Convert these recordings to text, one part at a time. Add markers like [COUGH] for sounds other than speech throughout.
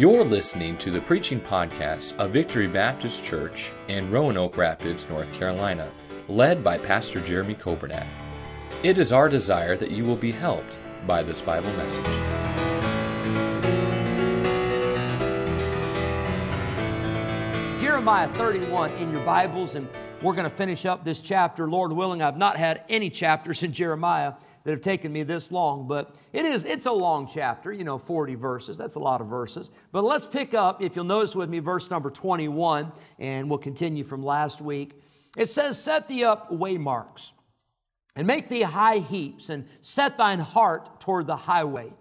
You're listening to the preaching podcast of Victory Baptist Church in Roanoke Rapids, North Carolina, led by Pastor Jeremy Coburnack. It is our desire that you will be helped by this Bible message. Jeremiah 31 in your Bibles, and we're going to finish up this chapter. Lord willing, I've not had any chapters in Jeremiah that have taken me this long, but it is, it's a long chapter, you know, 40 verses. That's a lot of verses. But let's pick up, if you'll notice with me, verse number 21, and we'll continue from last week. It says, Set thee up waymarks, and make thee high heaps, and set thine heart toward the highway,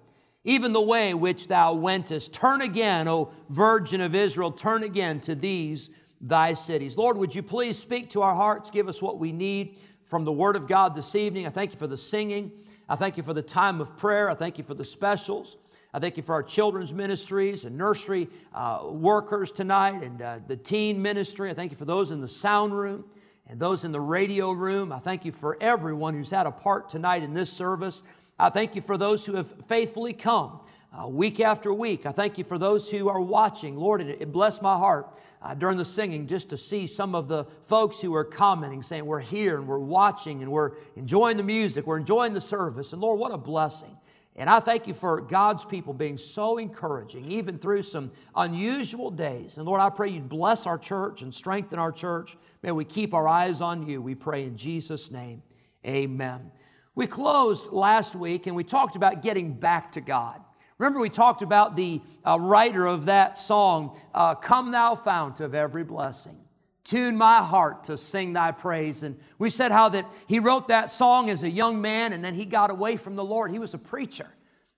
even the way which thou wentest. Turn again, O Virgin of Israel, turn again to these thy cities. Lord, would you please speak to our hearts, give us what we need from the Word of God this evening. I thank you for the singing. I thank you for the time of prayer. I thank you for the specials. I thank you for our children's ministries and nursery uh, workers tonight and uh, the teen ministry. I thank you for those in the sound room and those in the radio room. I thank you for everyone who's had a part tonight in this service. I thank you for those who have faithfully come uh, week after week. I thank you for those who are watching. Lord, it, it blessed my heart uh, during the singing just to see some of the folks who were commenting, saying, We're here and we're watching and we're enjoying the music, we're enjoying the service. And Lord, what a blessing. And I thank you for God's people being so encouraging, even through some unusual days. And Lord, I pray you'd bless our church and strengthen our church. May we keep our eyes on you. We pray in Jesus' name. Amen. We closed last week and we talked about getting back to God. Remember, we talked about the uh, writer of that song, uh, Come Thou Fount of Every Blessing. Tune my heart to sing thy praise. And we said how that he wrote that song as a young man and then he got away from the Lord. He was a preacher.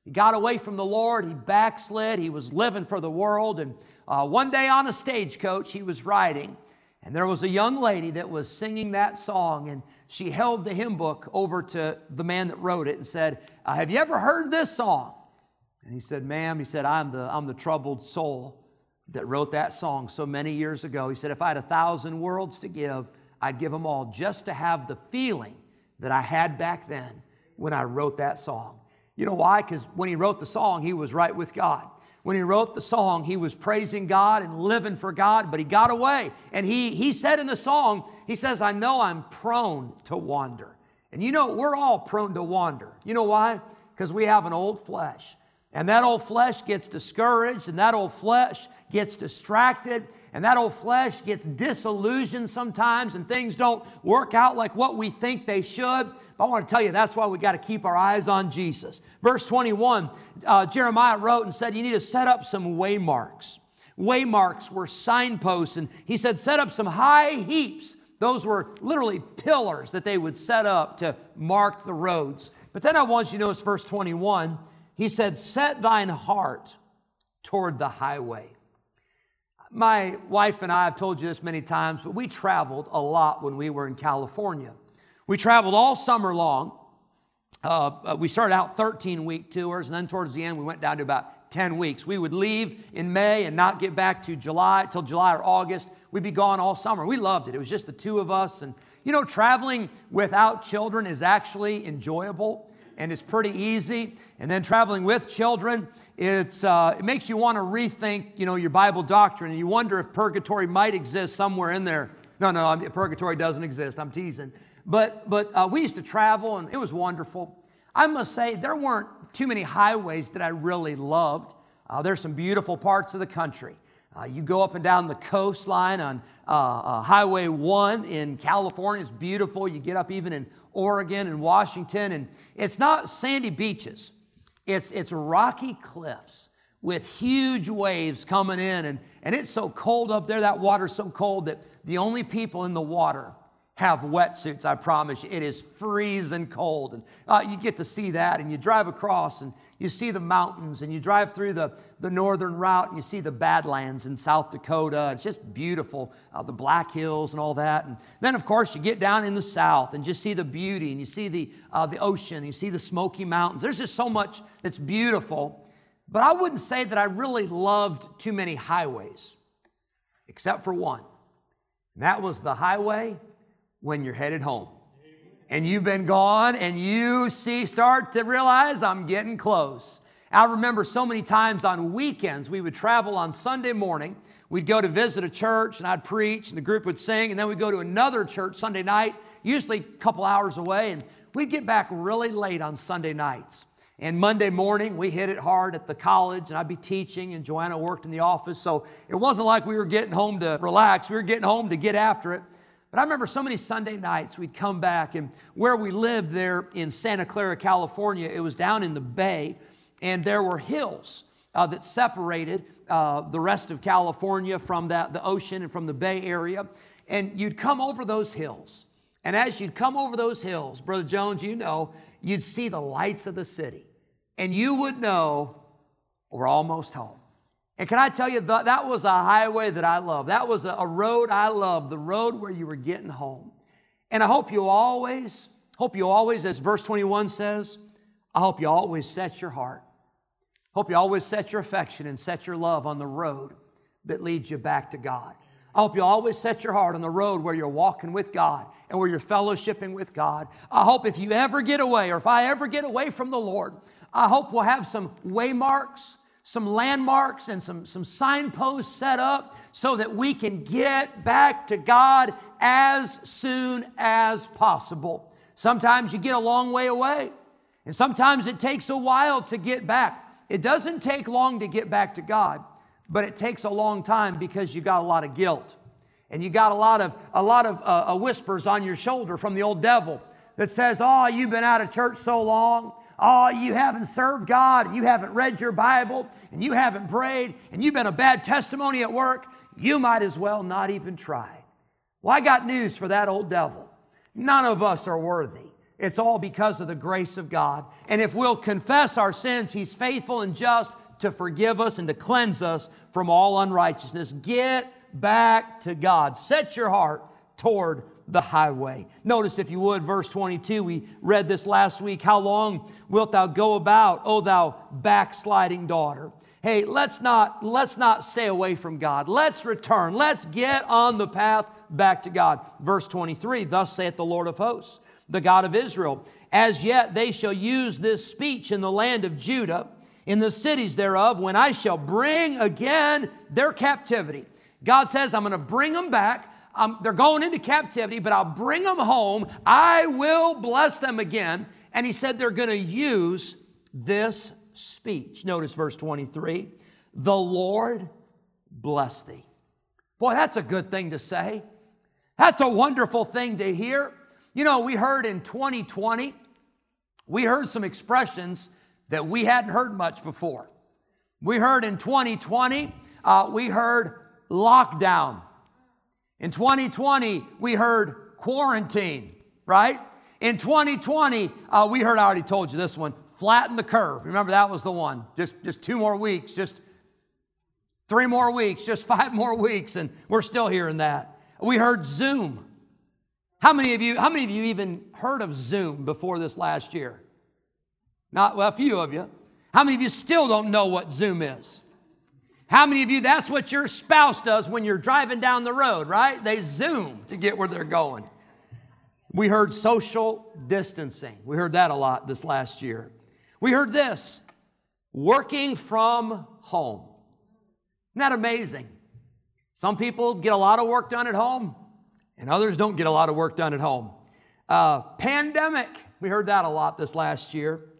He got away from the Lord. He backslid. He was living for the world. And uh, one day on a stagecoach, he was riding. And there was a young lady that was singing that song. And she held the hymn book over to the man that wrote it and said, uh, Have you ever heard this song? And he said, Ma'am, he said, I'm the, I'm the troubled soul that wrote that song so many years ago. He said, If I had a thousand worlds to give, I'd give them all just to have the feeling that I had back then when I wrote that song. You know why? Because when he wrote the song, he was right with God. When he wrote the song, he was praising God and living for God, but he got away. And he, he said in the song, he says, I know I'm prone to wander. And you know, we're all prone to wander. You know why? Because we have an old flesh. And that old flesh gets discouraged, and that old flesh gets distracted, and that old flesh gets disillusioned sometimes, and things don't work out like what we think they should. But I want to tell you that's why we got to keep our eyes on Jesus. Verse 21, uh, Jeremiah wrote and said, You need to set up some waymarks. Waymarks were signposts, and he said, Set up some high heaps. Those were literally pillars that they would set up to mark the roads. But then I want you to notice verse 21 he said, Set thine heart toward the highway. My wife and I have told you this many times, but we traveled a lot when we were in California. We traveled all summer long. Uh, uh we started out 13 week tours, and then towards the end, we went down to about 10 weeks. We would leave in May and not get back to July, till July or August. We'd be gone all summer. We loved it. It was just the two of us. And, you know, traveling without children is actually enjoyable and it's pretty easy. And then traveling with children, it's, uh, it makes you want to rethink, you know, your Bible doctrine, and you wonder if purgatory might exist somewhere in there. No, no, purgatory doesn't exist. I'm teasing. But, but uh, we used to travel, and it was wonderful. I must say, there weren't too many highways that I really loved. Uh, there's some beautiful parts of the country. Uh, you go up and down the coastline on uh, uh, Highway 1 in California. It's beautiful. You get up even in Oregon and Washington, and it's not sandy beaches. It's, it's rocky cliffs with huge waves coming in, and, and it's so cold up there. That water's so cold that the only people in the water have wetsuits, I promise you. It is freezing cold. And uh, you get to see that, and you drive across, and you see the mountains, and you drive through the, the northern route, and you see the Badlands in South Dakota. It's just beautiful, uh, the Black Hills and all that. And then, of course, you get down in the south and just see the beauty, and you see the, uh, the ocean, and you see the Smoky Mountains. There's just so much that's beautiful. But I wouldn't say that I really loved too many highways, except for one. And that was the highway when you're headed home. And you've been gone and you see, start to realize I'm getting close. I remember so many times on weekends, we would travel on Sunday morning. We'd go to visit a church and I'd preach and the group would sing, and then we'd go to another church Sunday night, usually a couple hours away, and we'd get back really late on Sunday nights. And Monday morning, we hit it hard at the college, and I'd be teaching, and Joanna worked in the office. So it wasn't like we were getting home to relax, we were getting home to get after it. But I remember so many Sunday nights we'd come back, and where we lived there in Santa Clara, California, it was down in the bay and there were hills uh, that separated uh, the rest of California from that, the ocean and from the Bay Area. And you'd come over those hills. And as you'd come over those hills, Brother Jones, you know, you'd see the lights of the city. And you would know we're almost home. And can I tell you, that, that was a highway that I love. That was a, a road I loved, the road where you were getting home. And I hope you always, hope you always, as verse 21 says, I hope you always set your heart Hope you always set your affection and set your love on the road that leads you back to God. I hope you always set your heart on the road where you're walking with God and where you're fellowshipping with God. I hope if you ever get away or if I ever get away from the Lord, I hope we'll have some waymarks, some landmarks, and some, some signposts set up so that we can get back to God as soon as possible. Sometimes you get a long way away, and sometimes it takes a while to get back. It doesn't take long to get back to God, but it takes a long time because you got a lot of guilt. And you got a lot of, a lot of uh, uh, whispers on your shoulder from the old devil that says, Oh, you've been out of church so long. Oh, you haven't served God. You haven't read your Bible. And you haven't prayed. And you've been a bad testimony at work. You might as well not even try. Well, I got news for that old devil. None of us are worthy. It's all because of the grace of God. And if we'll confess our sins, He's faithful and just to forgive us and to cleanse us from all unrighteousness. Get back to God. Set your heart toward the highway. Notice, if you would, verse 22. We read this last week. How long wilt thou go about, O thou backsliding daughter? Hey, let's not, let's not stay away from God. Let's return. Let's get on the path back to God. Verse 23 Thus saith the Lord of hosts the God of Israel. As yet they shall use this speech in the land of Judah, in the cities thereof, when I shall bring again their captivity. God says, I'm going to bring them back. Um, they're going into captivity, but I'll bring them home. I will bless them again. And he said they're going to use this speech. Notice verse 23 The Lord bless thee. Boy, that's a good thing to say. That's a wonderful thing to hear. You know, we heard in 2020, we heard some expressions that we hadn't heard much before. We heard in 2020, uh, we heard lockdown. In 2020, we heard quarantine, right? In 2020, uh, we heard, I already told you this one, flatten the curve. Remember, that was the one. Just, just two more weeks, just three more weeks, just [LAUGHS] five more weeks, and we're still hearing that. We heard Zoom. How many of you, how many of you even heard of Zoom before this last year? Not, well, a few of you. How many of you still don't know what Zoom is? How many of you, that's what your spouse does when you're driving down the road, right? They Zoom to get where they're going. We heard social distancing. We heard that a lot this last year. We heard this working from home. Isn't that amazing? Some people get a lot of work done at home and others don't get a lot of work done at home. Uh, pandemic, we heard that a lot this last year.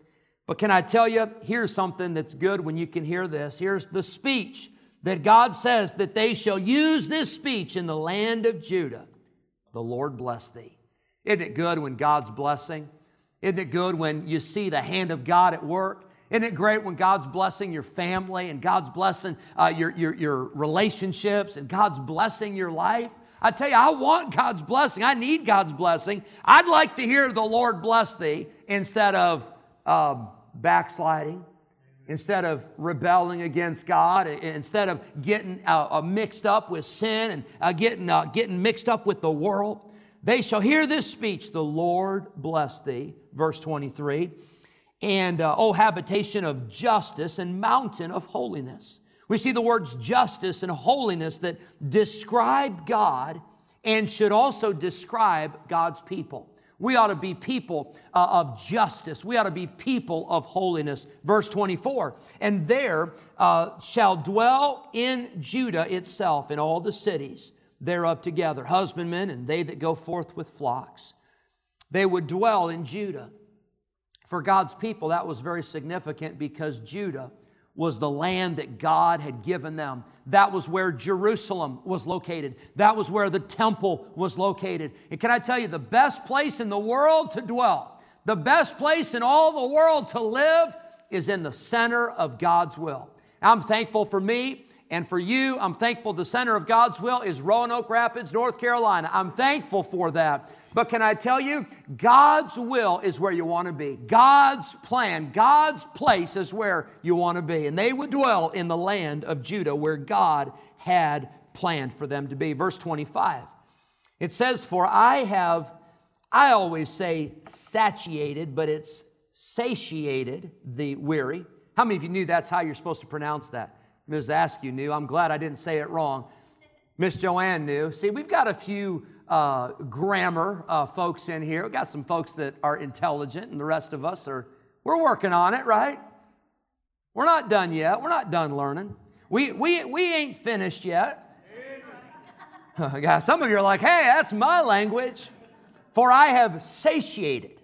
But can I tell you, here's something that's good when you can hear this. Here's the speech that God says that they shall use this speech in the land of Judah. The Lord bless thee. Isn't it good when God's blessing? Isn't it good when you see the hand of God at work? Isn't it great when God's blessing your family and God's blessing uh, your, your, your relationships and God's blessing your life? I tell you, I want God's blessing. I need God's blessing. I'd like to hear the Lord bless thee instead of um, backsliding, instead of rebelling against God, instead of getting uh, uh, mixed up with sin and uh, getting, uh, getting mixed up with the world. They shall hear this speech, the Lord bless thee. Verse 23. And, uh, O habitation of justice and mountain of holiness. We see the words justice and holiness that describe God and should also describe God's people. We ought to be people uh, of justice. We ought to be people of holiness. Verse 24, and there uh, shall dwell in Judah itself, in all the cities thereof together, husbandmen and they that go forth with flocks. They would dwell in Judah. For God's people, that was very significant because Judah was the land that God had given them. That was where Jerusalem was located. That was where the temple was located. And can I tell you, the best place in the world to dwell, the best place in all the world to live is in the center of God's will. I'm thankful for me and for you. I'm thankful the center of God's will is Roanoke Rapids, North Carolina. I'm thankful for that. But can I tell you, God's will is where you want to be. God's plan, God's place is where you want to be. And they would dwell in the land of Judah where God had planned for them to be. Verse 25, it says, For I have, I always say satiated, but it's satiated the weary. How many of you knew that's how you're supposed to pronounce that? Ms. Askew knew. I'm glad I didn't say it wrong. Miss Joanne knew. See, we've got a few uh, grammar uh, folks in here. We've got some folks that are intelligent, and the rest of us are, we're working on it, right? We're not done yet. We're not done learning. We, we, we ain't finished yet. [LAUGHS] yeah, some of you are like, hey, that's my language. For I have satiated.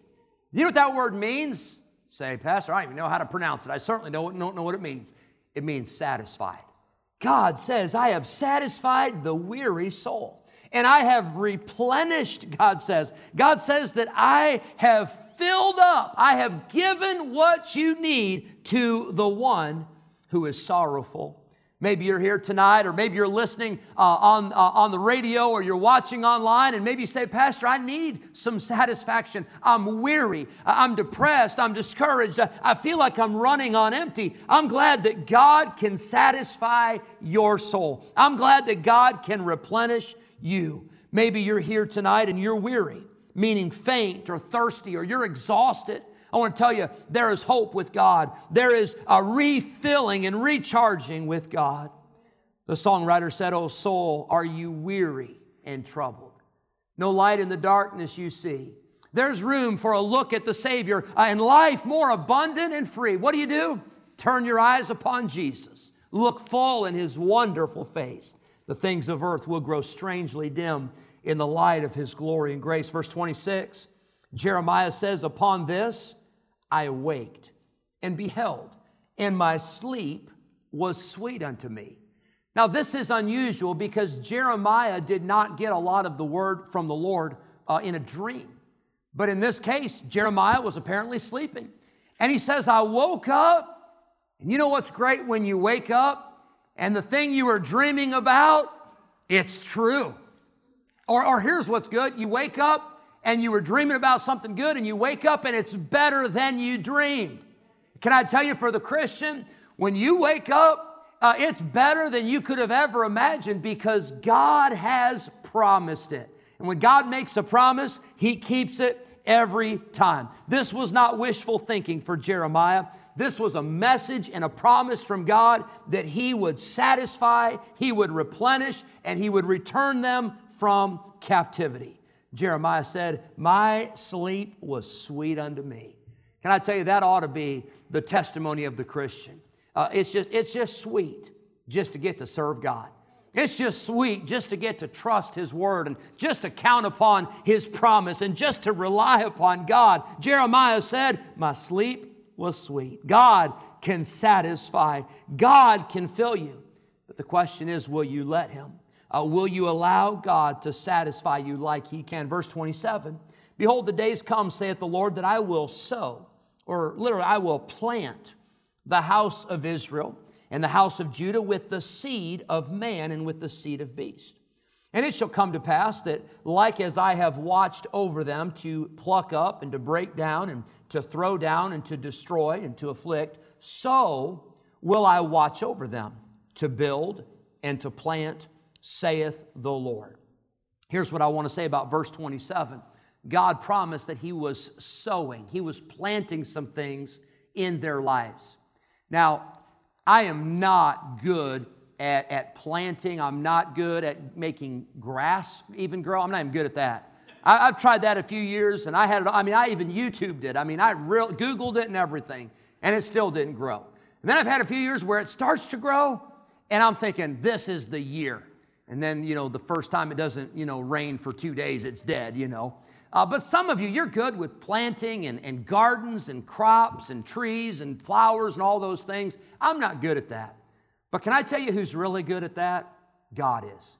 You know what that word means? Say, Pastor, I don't even know how to pronounce it. I certainly don't, don't know what it means. It means satisfied. God says, I have satisfied the weary soul and I have replenished, God says. God says that I have filled up, I have given what you need to the one who is sorrowful. Maybe you're here tonight, or maybe you're listening uh, on, uh, on the radio, or you're watching online, and maybe you say, Pastor, I need some satisfaction. I'm weary. I'm depressed. I'm discouraged. I feel like I'm running on empty. I'm glad that God can satisfy your soul. I'm glad that God can replenish you. Maybe you're here tonight and you're weary, meaning faint or thirsty, or you're exhausted. I want to tell you, there is hope with God. There is a refilling and recharging with God. The songwriter said, Oh, soul, are you weary and troubled? No light in the darkness you see. There's room for a look at the Savior and life more abundant and free. What do you do? Turn your eyes upon Jesus. Look full in his wonderful face the things of earth will grow strangely dim in the light of his glory and grace. Verse 26, Jeremiah says, Upon this I awaked and beheld, and my sleep was sweet unto me. Now, this is unusual because Jeremiah did not get a lot of the word from the Lord uh, in a dream. But in this case, Jeremiah was apparently sleeping. And he says, I woke up, and you know what's great when you wake up? And the thing you were dreaming about, it's true. Or, or here's what's good you wake up and you were dreaming about something good, and you wake up and it's better than you dreamed. Can I tell you for the Christian, when you wake up, uh, it's better than you could have ever imagined because God has promised it. And when God makes a promise, He keeps it every time. This was not wishful thinking for Jeremiah. This was a message and a promise from God that He would satisfy, He would replenish, and He would return them from captivity. Jeremiah said, My sleep was sweet unto me. Can I tell you, that ought to be the testimony of the Christian. Uh, it's, just, it's just sweet just to get to serve God. It's just sweet just to get to trust His word and just to count upon His promise and just to rely upon God. Jeremiah said, My sleep was sweet. God can satisfy, God can fill you. But the question is, will you let Him? Uh, will you allow God to satisfy you like He can? Verse 27 Behold, the days come, saith the Lord, that I will sow, or literally, I will plant the house of Israel and the house of Judah with the seed of man and with the seed of beast. And it shall come to pass that, like as I have watched over them to pluck up and to break down and to throw down and to destroy and to afflict, so will I watch over them to build and to plant, saith the Lord. Here's what I want to say about verse 27. God promised that He was sowing, He was planting some things in their lives. Now, I am not good at, at planting, I'm not good at making grass even grow. I'm not even good at that. I, have tried that a few years, and I had it. I mean, I even YouTubed it. I mean, I real, Googled it and everything, and it still didn't grow. And then I've had a few years where it starts to grow, and I'm thinking, this is the year. And then, you know, the first time it doesn't, you know, rain for two days, it's dead, you know. Uh, but some of you, you're good with planting and, and gardens and crops and trees and flowers and all those things. I'm not good at that. But can I tell you who's really good at that? God is.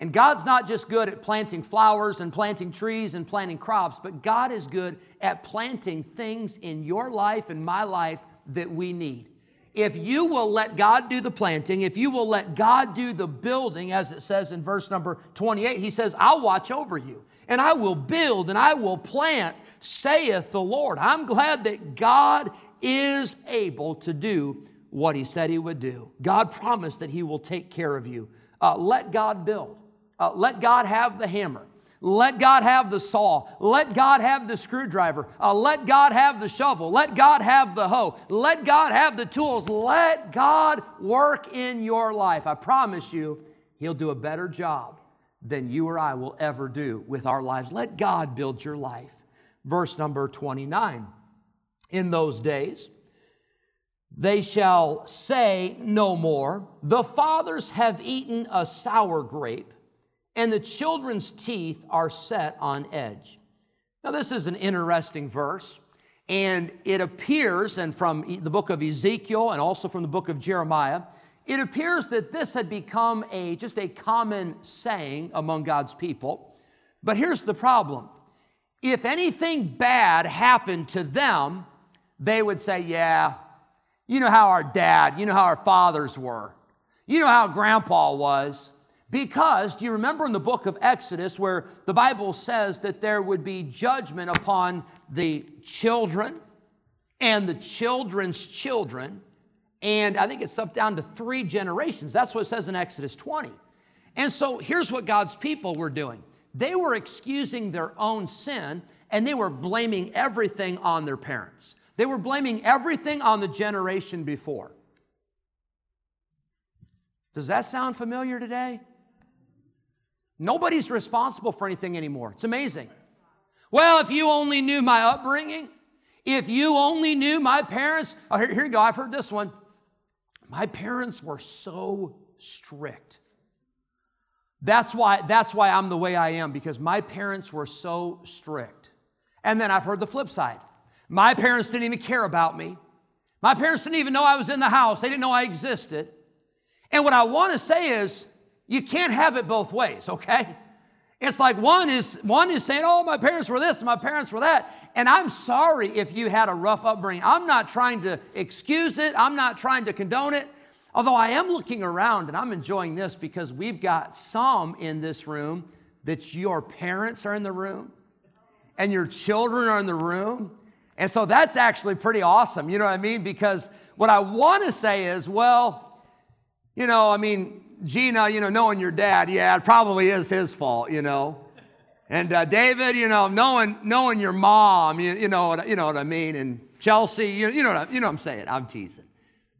And God's not just good at planting flowers and planting trees and planting crops, but God is good at planting things in your life and my life that we need. If you will let God do the planting, if you will let God do the building, as it says in verse number 28, He says, I'll watch over you and I will build and I will plant, saith the Lord. I'm glad that God is able to do what He said He would do. God promised that He will take care of you. Uh, let God build, uh, let God have the hammer. Let God have the saw. Let God have the screwdriver. Uh, let God have the shovel. Let God have the hoe. Let God have the tools. Let God work in your life. I promise you, He'll do a better job than you or I will ever do with our lives. Let God build your life. Verse number 29. In those days, they shall say no more, The fathers have eaten a sour grape and the children's teeth are set on edge. Now, this is an interesting verse, and it appears, and from the book of Ezekiel and also from the book of Jeremiah, it appears that this had become a just a common saying among God's people. But here's the problem. If anything bad happened to them, they would say, Yeah, you know how our dad, you know how our fathers were, you know how grandpa was. Because, do you remember in the book of Exodus where the Bible says that there would be judgment upon the children and the children's children? And I think it's up down to three generations. That's what it says in Exodus 20. And so here's what God's people were doing they were excusing their own sin and they were blaming everything on their parents. They were blaming everything on the generation before. Does that sound familiar today? Nobody's responsible for anything anymore. It's amazing. Well, if you only knew my upbringing, if you only knew my parents, oh, here, here you go, I've heard this one. My parents were so strict. That's why, that's why I'm the way I am, because my parents were so strict. And then I've heard the flip side. My parents didn't even care about me. My parents didn't even know I was in the house. They didn't know I existed. And what I want to say is, you can't have it both ways, okay? It's like one is one is saying, "Oh, my parents were this, and my parents were that." And I'm sorry if you had a rough upbringing. I'm not trying to excuse it. I'm not trying to condone it. Although I am looking around and I'm enjoying this because we've got some in this room that your parents are in the room and your children are in the room. And so that's actually pretty awesome. You know what I mean? Because what I want to say is, well, you know, I mean, Gina, you know, knowing your dad, yeah, it probably is his fault, you know. And uh, David, you know, knowing knowing your mom, you, you know what you know what I mean. And Chelsea, you, you know what, you know what I'm saying. I'm teasing.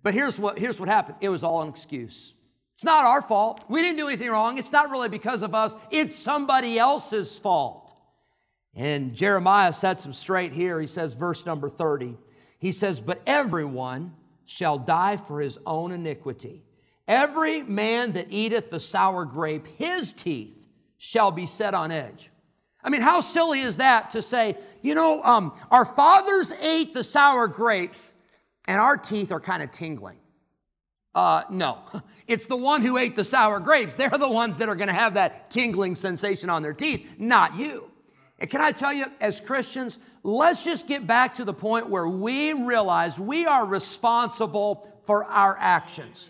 But here's what here's what happened. It was all an excuse. It's not our fault. We didn't do anything wrong. It's not really because of us. It's somebody else's fault. And Jeremiah sets him straight here. He says, verse number 30. He says, But everyone shall die for his own iniquity. Every man that eateth the sour grape, his teeth shall be set on edge. I mean, how silly is that to say, you know, um, our fathers ate the sour grapes and our teeth are kind of tingling? Uh, no, [LAUGHS] it's the one who ate the sour grapes. They're the ones that are going to have that tingling sensation on their teeth, not you. And can I tell you, as Christians, let's just get back to the point where we realize we are responsible for our actions.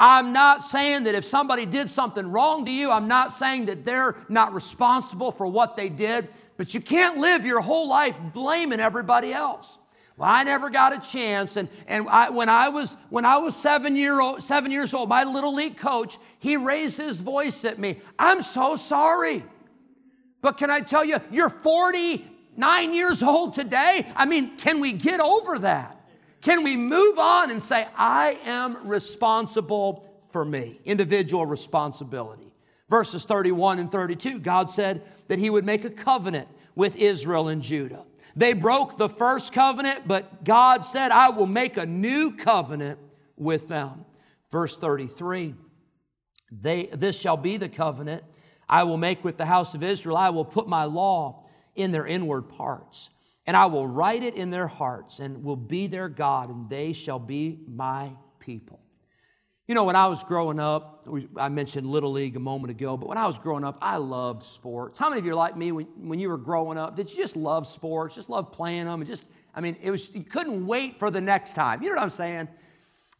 I'm not saying that if somebody did something wrong to you, I'm not saying that they're not responsible for what they did, but you can't live your whole life blaming everybody else. Well, I never got a chance, and, and I, when I was when I was seven year old, seven years old, my little league coach he raised his voice at me. I'm so sorry, but can I tell you, you're 49 years old today. I mean, can we get over that? Can we move on and say, I am responsible for me? Individual responsibility. Verses 31 and 32, God said that he would make a covenant with Israel and Judah. They broke the first covenant, but God said, I will make a new covenant with them. Verse 33 they, This shall be the covenant I will make with the house of Israel. I will put my law in their inward parts, and I will write it in their hearts, and will be their God, and they shall be my people. You know, when I was growing up, I mentioned Little League a moment ago, but when I was growing up, I loved sports. How many of you are like me when, when you were growing up? Did you just love sports, just love playing them? And just, I mean, it was, you couldn't wait for the next time. You know what I'm saying?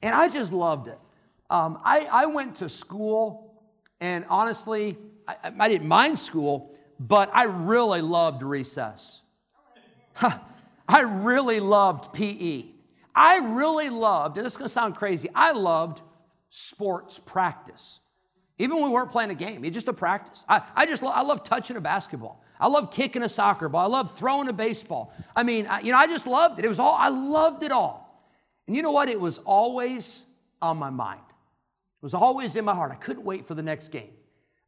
And I just loved it. Um, I, I went to school, and honestly, I, I didn't mind school, but I really loved recess. I really loved PE. I really loved, and this is gonna sound crazy, I loved sports practice. Even when we weren't playing a game, it's just a practice. I, I just lo- I love touching a basketball. I love kicking a soccer ball. I love throwing a baseball. I mean, I, you know, I just loved it. It was all, I loved it all. And you know what? It was always on my mind. It was always in my heart. I couldn't wait for the next game.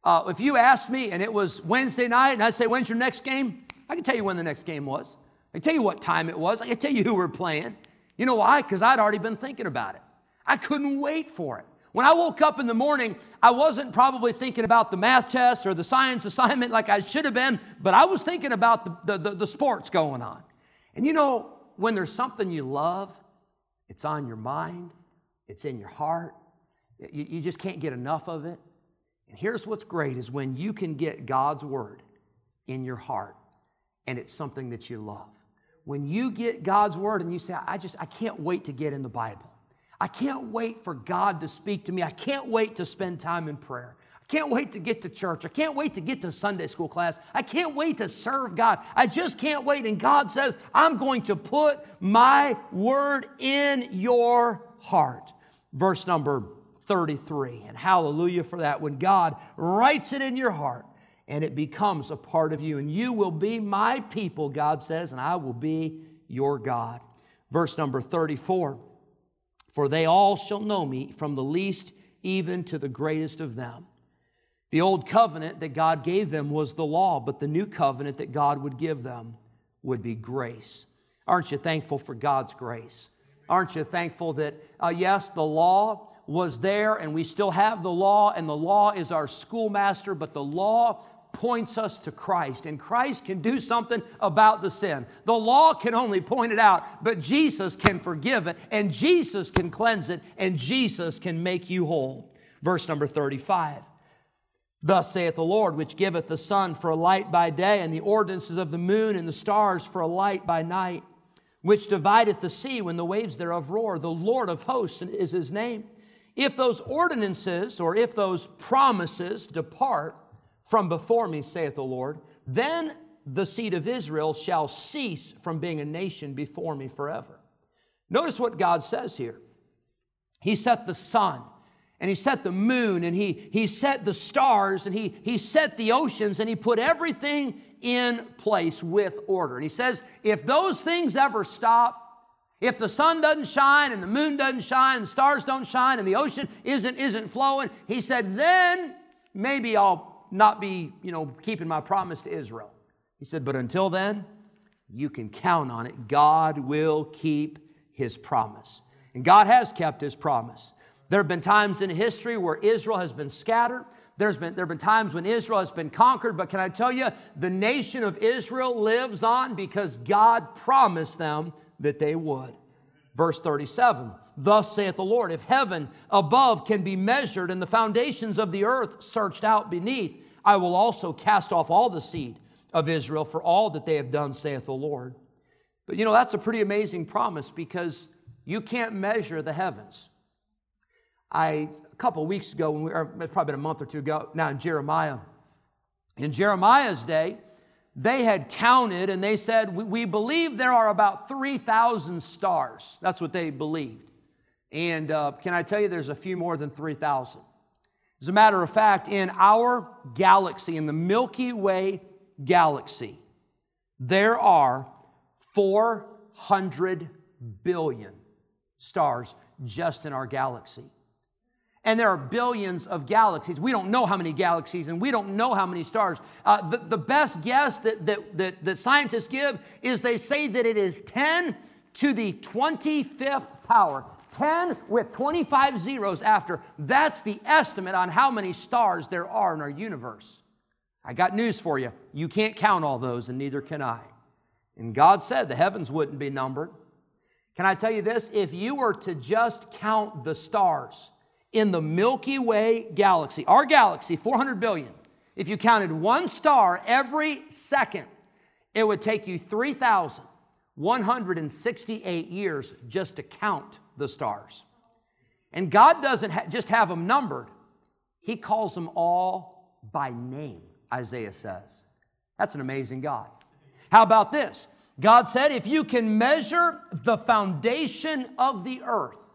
Uh, if you asked me and it was Wednesday night and I'd say, when's your next game? I can tell you when the next game was. I can tell you what time it was. I can tell you who we're playing. You know why? Because I'd already been thinking about it. I couldn't wait for it. When I woke up in the morning, I wasn't probably thinking about the math test or the science assignment like I should have been, but I was thinking about the, the, the, the sports going on. And you know, when there's something you love, it's on your mind, it's in your heart, you, you just can't get enough of it. And here's what's great is when you can get God's word in your heart and it's something that you love. When you get God's word and you say, I just, I can't wait to get in the Bible. I can't wait for God to speak to me. I can't wait to spend time in prayer. I can't wait to get to church. I can't wait to get to Sunday school class. I can't wait to serve God. I just can't wait. And God says, I'm going to put my word in your heart. Verse number 33. And hallelujah for that. When God writes it in your heart and it becomes a part of you, and you will be my people, God says, and I will be your God. Verse number 34. For they all shall know me, from the least even to the greatest of them. The old covenant that God gave them was the law, but the new covenant that God would give them would be grace. Aren't you thankful for God's grace? Aren't you thankful that, uh, yes, the law was there and we still have the law, and the law is our schoolmaster, but the law points us to Christ, and Christ can do something about the sin. The law can only point it out, but Jesus can forgive it, and Jesus can cleanse it, and Jesus can make you whole. Verse number 35. Thus saith the Lord, which giveth the sun for a light by day, and the ordinances of the moon and the stars for a light by night, which divideth the sea when the waves thereof roar. The Lord of hosts is his name. If those ordinances or if those promises depart, from before me, saith the Lord. Then the seed of Israel shall cease from being a nation before me forever. Notice what God says here. He set the sun and he set the moon and he, he set the stars and he, he set the oceans and he put everything in place with order. And he says, if those things ever stop, if the sun doesn't shine and the moon doesn't shine and stars don't shine and the ocean isn't, isn't flowing, he said, then maybe I'll not be, you know, keeping my promise to Israel. He said, but until then, you can count on it. God will keep his promise. And God has kept his promise. There have been times in history where Israel has been scattered. There's been, there have been times when Israel has been conquered, but can I tell you, the nation of Israel lives on because God promised them that they would. Verse 37 Thus saith the Lord, if heaven above can be measured and the foundations of the earth searched out beneath, I will also cast off all the seed of Israel for all that they have done, saith the Lord. But you know, that's a pretty amazing promise because you can't measure the heavens. I, a couple weeks ago, when we, or probably been a month or two ago now in Jeremiah, in Jeremiah's day, they had counted and they said, We, we believe there are about 3,000 stars. That's what they believed. And uh, can I tell you, there's a few more than 3,000. As a matter of fact, in our galaxy, in the Milky Way galaxy, there are 400 billion stars just in our galaxy. And there are billions of galaxies. We don't know how many galaxies and we don't know how many stars. Uh, the, the best guess that, that, that, that scientists give is they say that it is 10 to the 25th power. 10 with 25 zeros after. That's the estimate on how many stars there are in our universe. I got news for you. You can't count all those, and neither can I. And God said the heavens wouldn't be numbered. Can I tell you this? If you were to just count the stars in the Milky Way galaxy, our galaxy, 400 billion, if you counted one star every second, it would take you 3,168 years just to count the stars. And God doesn't ha- just have them numbered, He calls them all by name, Isaiah says. That's an amazing God. How about this? God said, if you can measure the foundation of the earth,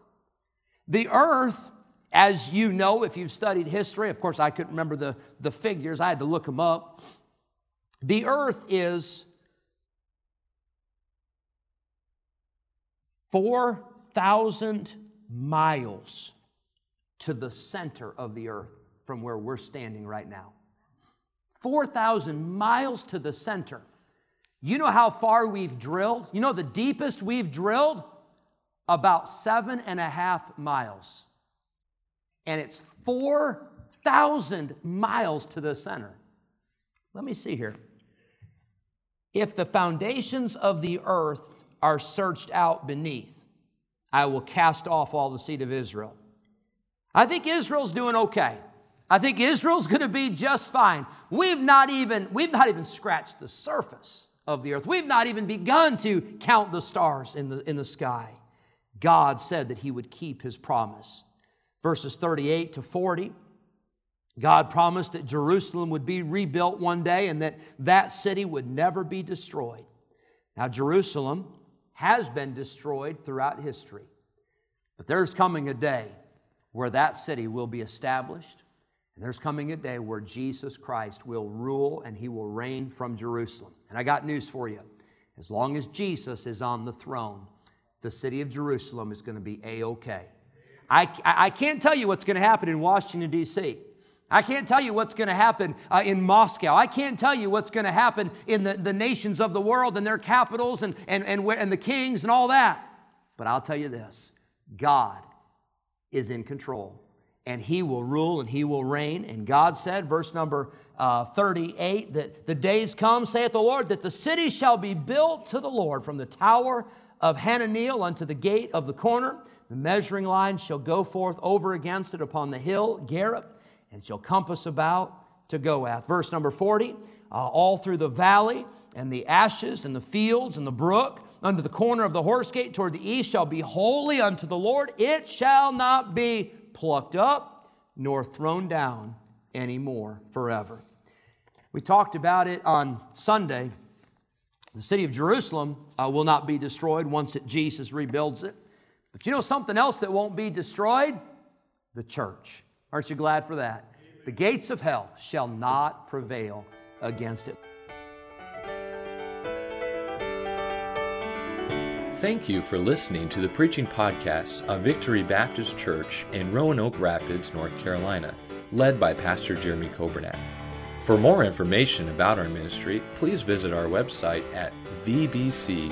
the earth, as you know, if you've studied history, of course, I couldn't remember the, the figures, I had to look them up. The earth is 4,000 miles to the center of the earth from where we're standing right now. 4,000 miles to the center. You know how far we've drilled? You know the deepest we've drilled? About seven and a half miles. And it's 4,000 miles to the center. Let me see here. If the foundations of the earth are searched out beneath, I will cast off all the seed of Israel. I think Israel's doing okay. I think Israel's going to be just fine. We've not even we've not even scratched the surface of the earth. We've not even begun to count the stars in the, in the sky. God said that He would keep His promise. Verses 38 to 40, God promised that Jerusalem would be rebuilt one day and that that city would never be destroyed. Now, Jerusalem has been destroyed throughout history, but there's coming a day where that city will be established. And there's coming a day where Jesus Christ will rule and he will reign from Jerusalem. And I got news for you. As long as Jesus is on the throne, the city of Jerusalem is going to be A OK. I, I can't tell you what's going to happen in Washington, D.C. I can't tell you what's going to happen uh, in Moscow. I can't tell you what's going to happen in the, the nations of the world and their capitals and, and, and, and the kings and all that. But I'll tell you this God is in control and he will rule and he will reign. And God said, verse number uh, 38, that the days come, saith the Lord, that the city shall be built to the Lord from the tower of Hananeel unto the gate of the corner. The measuring line shall go forth over against it upon the hill, Gareb, and shall compass about to Goath. Verse number 40, uh, all through the valley and the ashes and the fields and the brook, under the corner of the horse gate toward the east shall be holy unto the Lord. It shall not be plucked up nor thrown down anymore forever. We talked about it on Sunday. The city of Jerusalem uh, will not be destroyed once that Jesus rebuilds it. But you know something else that won't be destroyed? The church. Aren't you glad for that? The gates of hell shall not prevail against it. Thank you for listening to the preaching podcast of Victory Baptist Church in Roanoke Rapids, North Carolina, led by Pastor Jeremy Coburnett. For more information about our ministry, please visit our website at vbcrr.org.